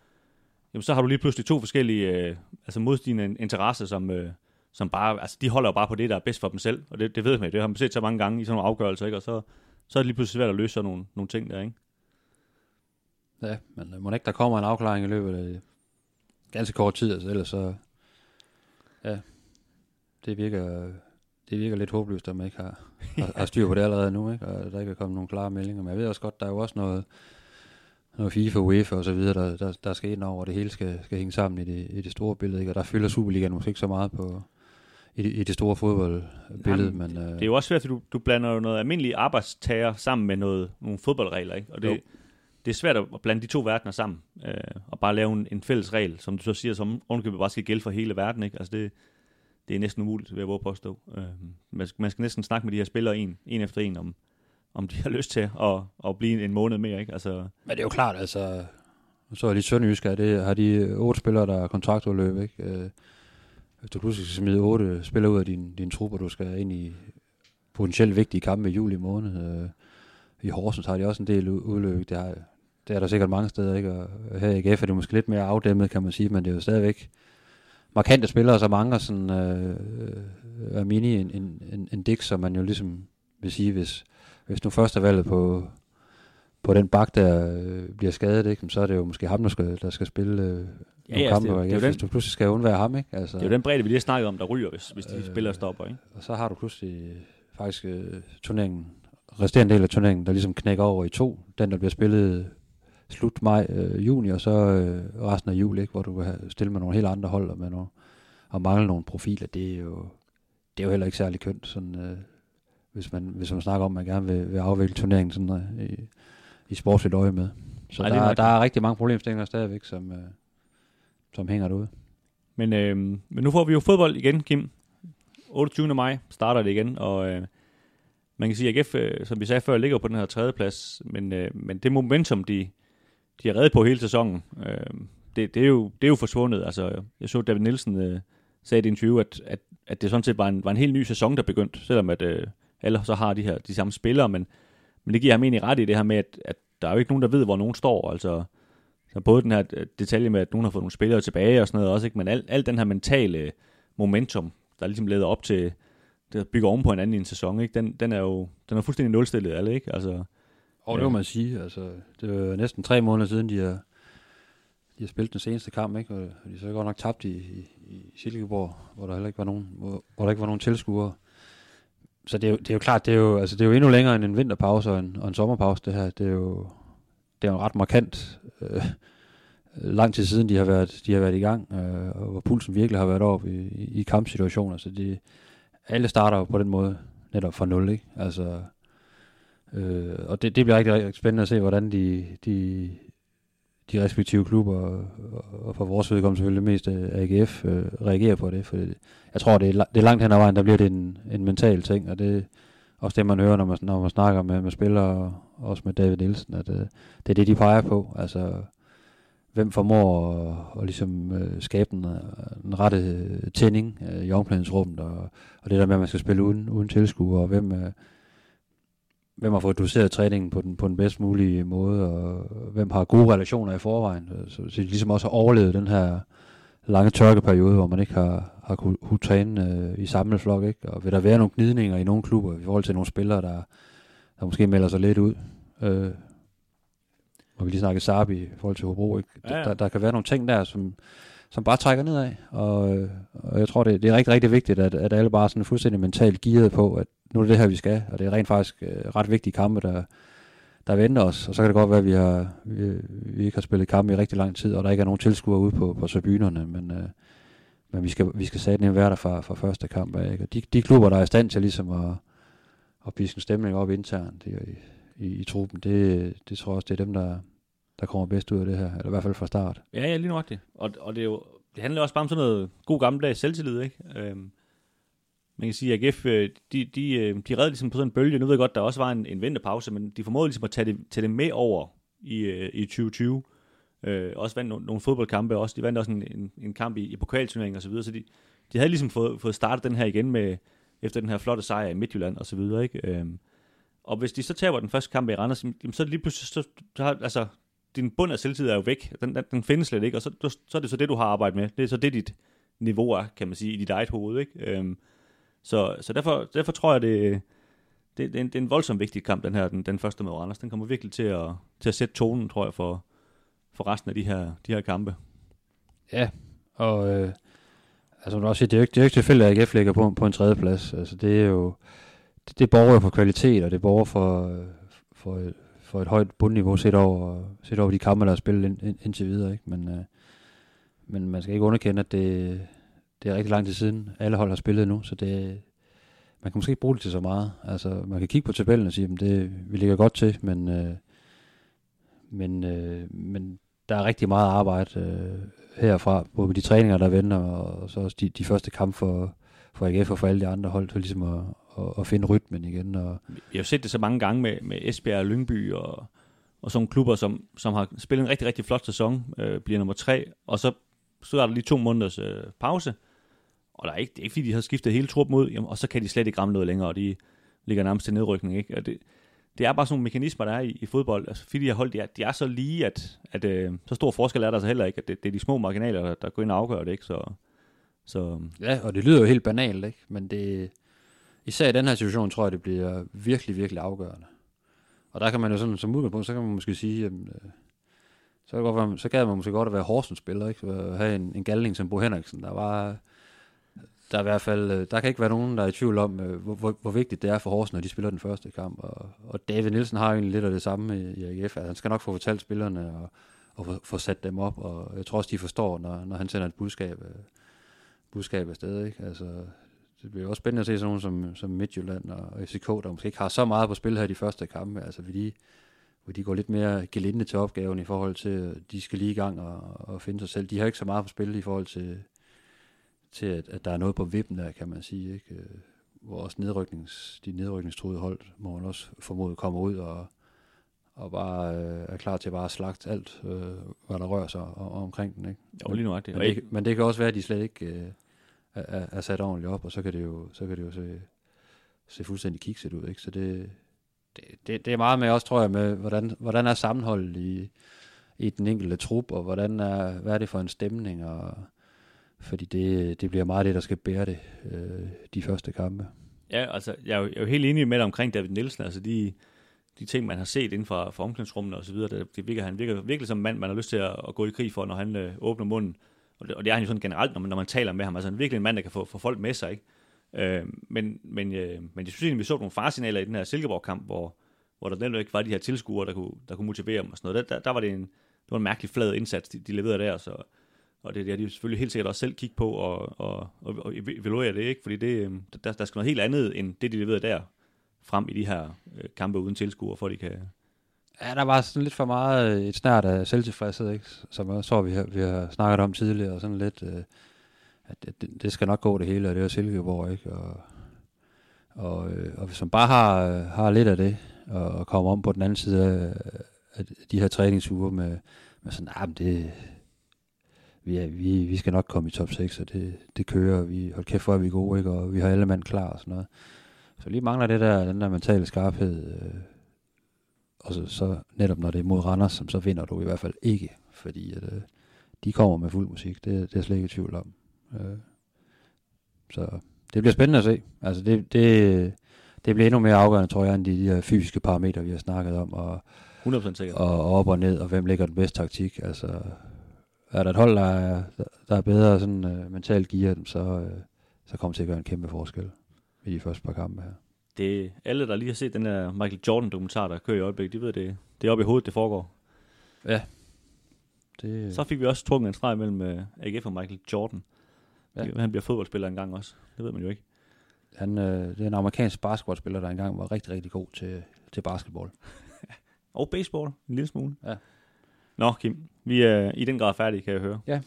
jamen så har du lige pludselig to forskellige øh, altså modstående interesser, som, øh, som bare, altså de holder jo bare på det, der er bedst for dem selv, og det, det ved man, det har man set så mange gange i sådan nogle afgørelser, ikke? og så, så er det lige pludselig svært at løse sådan nogle, nogle ting der, ikke? Ja, men øh, må ikke der kommer en afklaring i løbet af ganske kort tid, altså ellers så, ja, det virker, det virker lidt håbløst, at man ikke har, har, har styr på det allerede nu, ikke? og der ikke er kommet nogen klare meldinger, men jeg ved også godt, der er jo også noget, noget FIFA, UEFA og så videre, der, der, der skal ind over, og det hele skal, skal hænge sammen i det, i det store billede, ikke? og der fylder Superligaen måske ikke så meget på, i, i det store fodboldbillede. Jamen, men, øh, det er jo også svært, at du, du blander jo noget almindelige arbejdstager sammen med noget, nogle fodboldregler, ikke? og det, jo. det er svært at blande de to verdener sammen, øh, og bare lave en, en fælles regel, som du så siger, som ovenkøbet bare skal gælde for hele verden. Ikke? Altså det, det er næsten umuligt, vil jeg våge påstå. Øh, man, skal, man skal næsten snakke med de her spillere en, en efter en om, om de har lyst til at, at blive en måned mere. Ikke? Altså, Men det er jo klart, altså, så er de sønderjyske, det har de otte spillere, der er kontraktudløb, ikke? Øh, hvis du pludselig skal smide otte spillere ud af din, din trup, og du skal ind i potentielt vigtige kampe i juli måned. Øh, I Horsens har de også en del udløb. Det, har, det er der sikkert mange steder, ikke? Og her i AGF er det måske lidt mere afdæmmet, kan man sige, men det er jo stadigvæk markante spillere så mange sådan, øh, øh er Mini, en, en, en, en Dix, som man jo ligesom vil sige, hvis, hvis nu først er valget på, på den bak, der øh, bliver skadet, ikke, så er det jo måske ham, der skal, der skal spille øh, ja, ja, kampe, det, det, hvis du pludselig skal undvære ham. Ikke? Altså, det er jo den bredde, vi lige har snakket om, der ryger, hvis, hvis de øh, spiller stopper. Ikke? Og så har du pludselig faktisk øh, turneringen, resterende del af turneringen, der ligesom knækker over i to. Den, der bliver spillet slut maj, øh, juni, og så øh, resten af juli, ikke? hvor du kan stille med nogle helt andre hold, og, med nogle, og mangle nogle profiler, det er jo, det er jo heller ikke særlig kønt, sådan, øh, hvis, man, hvis man snakker om, at man gerne vil, vil afvikle turneringen sådan, øh, i, i sportsligt øje med. Så Ej, der, er, der er rigtig mange problemstillinger stadigvæk, som, øh, som hænger derude. Men, øh, men nu får vi jo fodbold igen, Kim. 28. maj starter det igen, og øh, man kan sige, at AGF, øh, som vi sagde før, ligger på den her tredje plads, men, øh, men det momentum, de, de har reddet på hele sæsonen, øh, det, det, er jo, det er jo forsvundet. Altså, jeg så David Nielsen øh, sagde i et interview, at, at, at det sådan set var en, var en helt ny sæson, der begyndte, selvom at øh, alle så har de her de samme spillere, men, men det giver ham egentlig ret i det her med, at, at der er jo ikke nogen, der ved, hvor nogen står. Altså, så både den her øh, detalje med, at nogen har fået nogle spillere tilbage og sådan noget også, ikke? men al, al den her mentale momentum, der ligesom leder op til, der bygger oven på hinanden i en sæson, ikke? Den, den er jo den er fuldstændig nulstillet alle, ikke? Altså, og det må man sige, altså, det var næsten tre måneder siden, de har, de har spillet den seneste kamp, ikke? Og, og de så godt nok tabt i, i, i Silkeborg, hvor der heller ikke var nogen, hvor, hvor der ikke var nogen tilskuere. Så det er, jo, det er jo klart, det er jo, altså det er jo endnu længere end en vinterpause og en, og en sommerpause, det her. Det er jo, det er jo ret markant øh, lang tid siden, de har været, de har været i gang, øh, og hvor pulsen virkelig har været op i, i, i kampsituationer. Så de, alle starter jo på den måde netop fra nul, ikke? Altså, øh, og det, det bliver rigtig, rigtig spændende at se, hvordan de, de, de respektive klubber, og, og for vores vedkommende selvfølgelig mest AGF, øh, reagerer på det. For jeg tror, det er, det er langt hen ad vejen, der bliver det en, en mental ting, og det er også det, man hører, når man, når man snakker med, med spillere, og også med David Nielsen, at øh, det er det, de peger på. Altså, hvem formår at, at ligesom, øh, skabe den, den rette øh, tænding øh, i omklædningsrummet, og, og det der med, at man skal spille uden, uden tilskuer, og hvem, øh, hvem har fået doseret træningen på den, på den bedst mulige måde, og hvem har gode relationer i forvejen. Så, så de ligesom også har overlevet den her lange tørkeperiode, hvor man ikke har, har kunne, kunne træne øh, i samme flok. Ikke? Og vil der være nogle gnidninger i nogle klubber i forhold til nogle spillere, der, der måske melder sig lidt ud? Øh, og vi lige snakkede Sabi i forhold til Hobro. Ikke? Ja, ja. Der, der kan være nogle ting der, som, som bare trækker nedad. Og, øh, og jeg tror, det, det er rigtig, rigtig vigtigt, at, at alle bare sådan fuldstændig mentalt gearet på, at nu er det det her, vi skal. Og det er rent faktisk øh, ret vigtige kampe, der, der venter os. Og så kan det godt være, at vi, har, vi, vi ikke har spillet kampe i rigtig lang tid, og der ikke er nogen tilskuere ude på, på tribunerne. Men, øh, men vi skal, vi skal satme være der fra, fra første kamp af. Ikke? Og de, de klubber, der er i stand til ligesom at, at piske en stemning op internt i, i, i truppen, det, det tror jeg også, det er dem, der, der kommer bedst ud af det her. Eller i hvert fald fra start. Ja, ja, lige nok det. Og, og det, er jo, det handler også bare om sådan noget god gammeldags selvtillid, ikke? Øhm, man kan sige, at AGF, øh, de, de, øh, de redde ligesom på sådan en bølge. Nu ved jeg godt, der også var en, en vinterpause, men de formåede ligesom at tage det, tage det med over i, øh, i 2020. Øh, også vandt nogle, nogle fodboldkampe, også, de vandt også en, en, en kamp i, i pokalturneringen og så videre, så de, de havde ligesom fået, fået startet den her igen med, efter den her flotte sejr i Midtjylland og så videre, ikke? Øhm, og hvis de så taber den første kamp i Randers, så lige pludselig, så, så altså, din bund af selvtid er jo væk. Den, den, den findes slet ikke, og så, så er det så det, du har arbejdet med. Det er så det, dit niveau er, kan man sige, i dit eget hoved, ikke? Øhm, så, så derfor, derfor tror jeg, det, det, det, er en, det er en voldsomt vigtig kamp, den her, den, den første med Randers. Den kommer virkelig til at, til at sætte tonen, tror jeg, for, for resten af de her, de her kampe. Ja, og øh, altså, du også siger, det er jo ikke, det er jo ikke tilfældigt, at AGF ligger på, på en tredje plads. Altså, det er jo, det, det borger for kvalitet, og det borger for, for, for et højt bundniveau set over, set over de kampe, der er spillet ind, ind, indtil videre. Ikke? Men, øh, men man skal ikke underkende, at det, det er rigtig lang tid siden, alle hold har spillet nu, så det, man kan måske ikke bruge det til så meget. Altså, man kan kigge på tabellen og sige, at det, vi ligger godt til, men, øh, men, øh, men der er rigtig meget arbejde øh, herfra, både med de træninger, der venter, og så også de, de første kampe for, for AGF og for alle de andre hold, for ligesom at, at, at finde rytmen igen. Og Vi har jo set det så mange gange med, med Esbjerg og Lyngby og, og sådan klubber, som, som har spillet en rigtig, rigtig flot sæson, øh, bliver nummer tre, og så, så er der lige to måneders øh, pause, og der er ikke, det er ikke fordi, de har skiftet hele truppen ud, jamen, og så kan de slet ikke ramme noget længere, og de ligger nærmest til nedrykning. Ikke? Og det, det er bare sådan nogle mekanismer, der er i, i fodbold. Altså, fordi de har holdt, de er, de er så lige, at, at øh, så stor forskel er der så heller ikke, at det, det er de små marginaler, der, der går ind og afgør det. Ikke? Så, så... Ja, og det lyder jo helt banalt, ikke? men det, især i den her situation, tror jeg, det bliver virkelig, virkelig afgørende. Og der kan man jo sådan, som udgangspunkt, så kan man måske sige, jamen, øh, så, kan godt være, så gad man måske godt at være Horsens spiller, ikke? At have en, en galning som Bo Henriksen, der var der er i hvert fald, øh, der kan ikke være nogen, der er i tvivl om, øh, hvor, hvor, hvor vigtigt det er for Horsens, når de spiller den første kamp. Og, og David Nielsen har jo egentlig lidt af det samme i, i AGF. Altså, han skal nok få fortalt spillerne og, og få, få sat dem op, og jeg tror også, de forstår, når, når han sender et budskab, øh, budskab afsted. Ikke? Altså, det bliver også spændende at se sådan nogen som, som Midtjylland og FCK, der måske ikke har så meget på spil her de første kampe. Altså, vil de, vil de går lidt mere gelinde til opgaven i forhold til, at de skal lige i gang og, og finde sig selv. De har ikke så meget på spil i forhold til, til at, at der er noget på vippen der, kan man sige. Ikke? Øh, hvor også nedryknings, de nedrykningstroede hold, må man også formode kommer ud og, og bare øh, er klar til bare at slagte alt, øh, hvad der rører sig og, og omkring den. Ikke? Jo, lige nu det. Men, det, men det kan også være, at de slet ikke øh, er, er, sat ordentligt op, og så kan det jo, så kan det jo se, se fuldstændig kikset ud. Ikke? Så det, det, det, det er meget med også, tror jeg, med hvordan, hvordan er sammenholdet i, i den enkelte trup, og hvordan er, hvad er det for en stemning, og fordi det, det bliver meget det, der skal bære det, øh, de første kampe. Ja, altså, jeg er, jo, jeg er jo helt enig med dig omkring David Nielsen. Altså, de, de ting, man har set inden for, for omklædningsrummene og så videre, det, det virker, han virker virkelig som en mand, man har lyst til at, at gå i krig for, når han øh, åbner munden. Og det, og det er han jo sådan generelt, når man, når man taler med ham. Altså han er virkelig en mand, der kan få, få folk med sig, ikke? Øh, men, men, øh, men jeg synes egentlig, vi så nogle farsignaler i den her Silkeborg-kamp, hvor, hvor der netop ikke var de her tilskuere, der kunne, der kunne motivere dem og sådan noget. Der, der, der var det en, det var en mærkelig flad indsats, de, de leverede der, så, og det, det har de selvfølgelig helt sikkert også selv kigge på og, og, og, og evaluere det, ikke? fordi det, øh, der, der skal noget helt andet end det, de leverede der frem i de her øh, kampe uden tilskuere, for at de kan... Ja, der var sådan lidt for meget øh, et snært af selvtilfredshed, ikke? som jeg så, vi har, vi har snakket om tidligere, og sådan lidt, øh, at det, det skal nok gå det hele, og det er Silkeborg, ikke? Og, og, øh, og hvis man bare har, har lidt af det, og, kommer om på den anden side af, af de her træningsuger med, med sådan, ah, det, vi, er, vi, vi skal nok komme i top 6, og det, det kører, vi, hold kæft, hvor er vi gode, ikke? og vi har alle mand klar og sådan noget. Så lige mangler det der, den der mentale skarphed, øh, og så, så netop når det er mod Randers, som så vinder du i hvert fald ikke, fordi at, øh, de kommer med fuld musik, det, det er jeg slet ikke i tvivl om. Øh, så det bliver spændende at se. Altså det, det, det bliver endnu mere afgørende, tror jeg, end de, de fysiske parametre, vi har snakket om, og, 100% sikkert. og op og ned, og hvem ligger den bedste taktik. Altså, er der et hold, der er, der er bedre sådan, uh, mentalt gear, så, uh, så kommer det til at gøre en kæmpe forskel i de første par kampe her. Det alle, der lige har set den her Michael Jordan-dokumentar, der kører i øjeblikket, de ved, det, det er oppe i hovedet, det foregår. Ja. Det, Så fik vi også trukket en streg mellem uh, AGF og Michael Jordan. Ja. Han bliver fodboldspiller engang også. Det ved man jo ikke. han, øh, det er en amerikansk basketballspiller, der engang var rigtig, rigtig god til, til basketball. Og baseball, en lille smule. Ja. Nå, Kim, vi er i den grad færdige, kan jeg høre. Ja.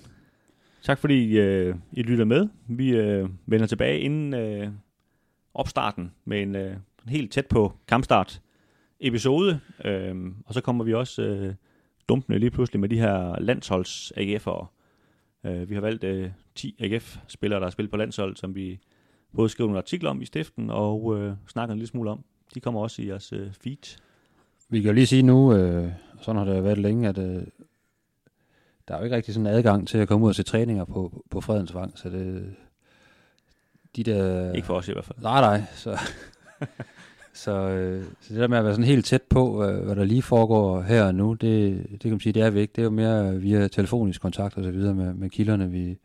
Tak fordi øh, I lytter med. Vi øh, vender tilbage inden øh, opstarten med en, øh, en helt tæt på kampstart episode. Øh, og så kommer vi også øh, dumpende lige pludselig med de her landsholds AGF'ere. Øh, vi har valgt øh, 10 AGF-spillere, der har spillet på landshold, som vi både skriver nogle artikler om i stiften og øh, snakker en lille smule om. De kommer også i jeres øh, feed. Vi kan jo lige sige nu, øh, sådan har det jo været længe, at øh, der er jo ikke rigtig sådan adgang til at komme ud og se træninger på, på Fredensvang, så det, de der... Ikke for os i hvert fald. Nej, nej, så, så, øh, så det der med at være sådan helt tæt på, øh, hvad der lige foregår her og nu, det, det kan man sige, det er vi ikke. Det er jo mere via telefonisk kontakt og så videre med, med kilderne, vi,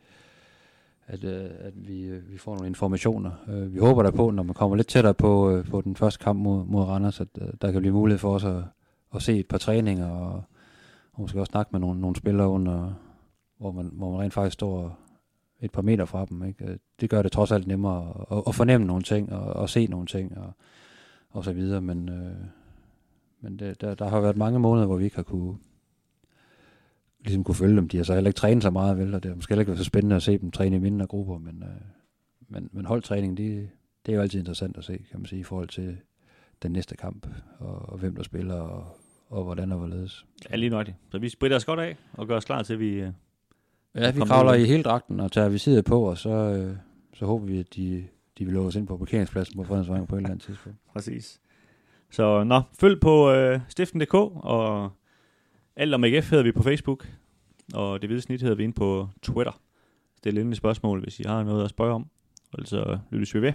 at, øh, at vi, øh, vi får nogle informationer. Øh, vi håber der på, når man kommer lidt tættere på, øh, på den første kamp mod, mod Randers, at øh, der kan blive mulighed for os at, at se et par træninger, og, og måske også snakke med nogle, nogle spillere under, hvor man, hvor man rent faktisk står et par meter fra dem. Ikke? Øh, det gør det trods alt nemmere at, at fornemme nogle ting, og, og se nogle ting, og, og så videre, men, øh, men det, der, der har været mange måneder, hvor vi ikke har kunne, ligesom kunne følge dem. De har så heller ikke trænet så meget, vel, og det har måske heller ikke været så spændende at se dem træne i mindre grupper, men, øh, men, men holdtræning, det, det er jo altid interessant at se, kan man sige, i forhold til den næste kamp, og, og hvem der spiller, og, og hvordan og hvorledes. Ja, lige nøjagtigt. Så vi spritter os godt af og gør os klar til, at vi... Øh, Ja, vi kravler i hele dragten og tager visiret på, og så, øh, så håber vi, at de, de vil låse os ind på parkeringspladsen på Fredensvang på et eller andet tidspunkt. præcis. Så nå, følg på øh, stiften.dk, og alt om AGF hedder vi på Facebook, og det hvide snit hedder vi inde på Twitter. Stil endelig spørgsmål, hvis I har noget at spørge om, og så lyttes vi ved.